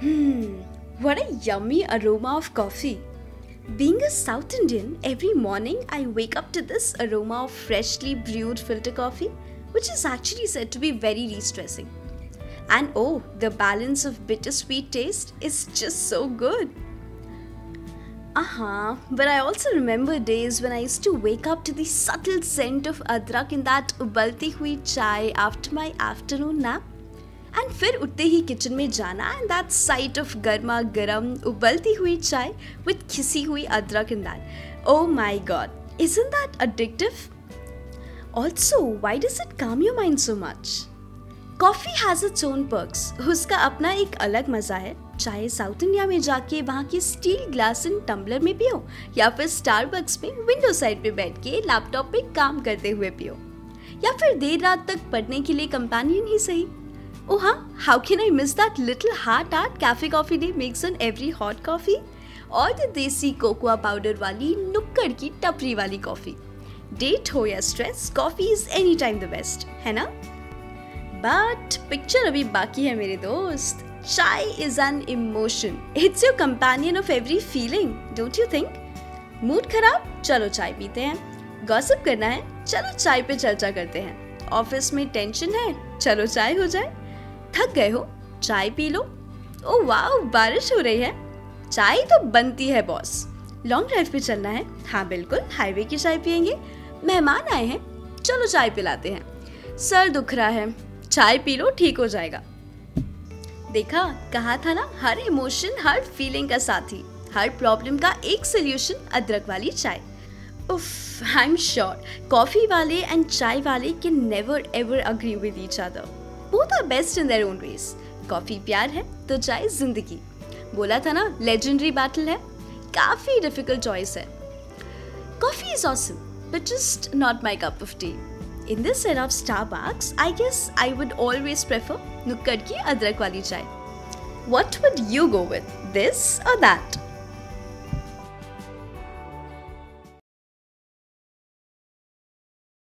Hmm, what a yummy aroma of coffee. Being a South Indian, every morning I wake up to this aroma of freshly brewed filter coffee, which is actually said to be very re stressing. And oh, the balance of bittersweet taste is just so good. Uh huh, but I also remember days when I used to wake up to the subtle scent of adrak in that ubalti hui chai after my afternoon nap. And फिर उठते ही kitchen में जाना and that site of गर्मा गर्म उबलती हुई चाय with खिसी हुई अदरक in that oh my God is in that addictive also why does it calm your mind so much coffee has its own perks उसका अपना एक अलग मज़ा है। चाहे साउथ इंडिया में जाके वहाँ की स्टील ग्लास इन टम्बलर में पियो, या फिर स्टारबक्स में विंडो साइड पे बैठ के लैपटॉप पे काम करते हुए पियो। या फिर देर रात तक पढ़ने के लिए कंपेनियन ही सही। Oh, huh? How can I miss that little heart art Cafe Coffee Day makes on every hot coffee? और देसी कोकोआ पाउडर वाली नुक्कड़ की टपरी वाली कॉफ़ी डेट हो या stress coffee is any time the best है ना बट पिक्चर अभी बाकी है मेरे दोस्त chai is an emotion it's your companion of every feeling don't you think mood खराब चलो चाय पीते हैं गॉसिप करना है चलो चाय पे चर्चा करते हैं ऑफ़िस में टेंशन है चलो चाय हो जाए थक गए हो? चाय पी लो। ओ वाह बारिश हो रही है। चाय तो बनती है बॉस लॉन्ग ड्राइव पे चलना है। हाँ बिल्कुल हाईवे की चाय पियेंगे। मेहमान आए हैं। चलो चाय पिलाते हैं। सर दुख रहा है। चाय पी लो, ठीक हो जाएगा। देखा, कहा था ना, हर इमोशन हर फीलिंग का साथी। हर प्रॉब्लम का एक सोल्यूशन अदरक वाली चाय। उफ आई एम श्योर कॉफ़ी वाले एंड चाय वाले can never ever agree with each other both are best in their own ways coffee प्यार है तो चाय ज़िंदगी बोला था ना लेजेंडरी बैटल है काफ़ी डिफ़िकल्ट चॉइस है coffee is awesome but just not my cup of tea In this era of Starbucks, I guess I would always prefer Nukkad ki adrak wali chai. What would you go with, this or that?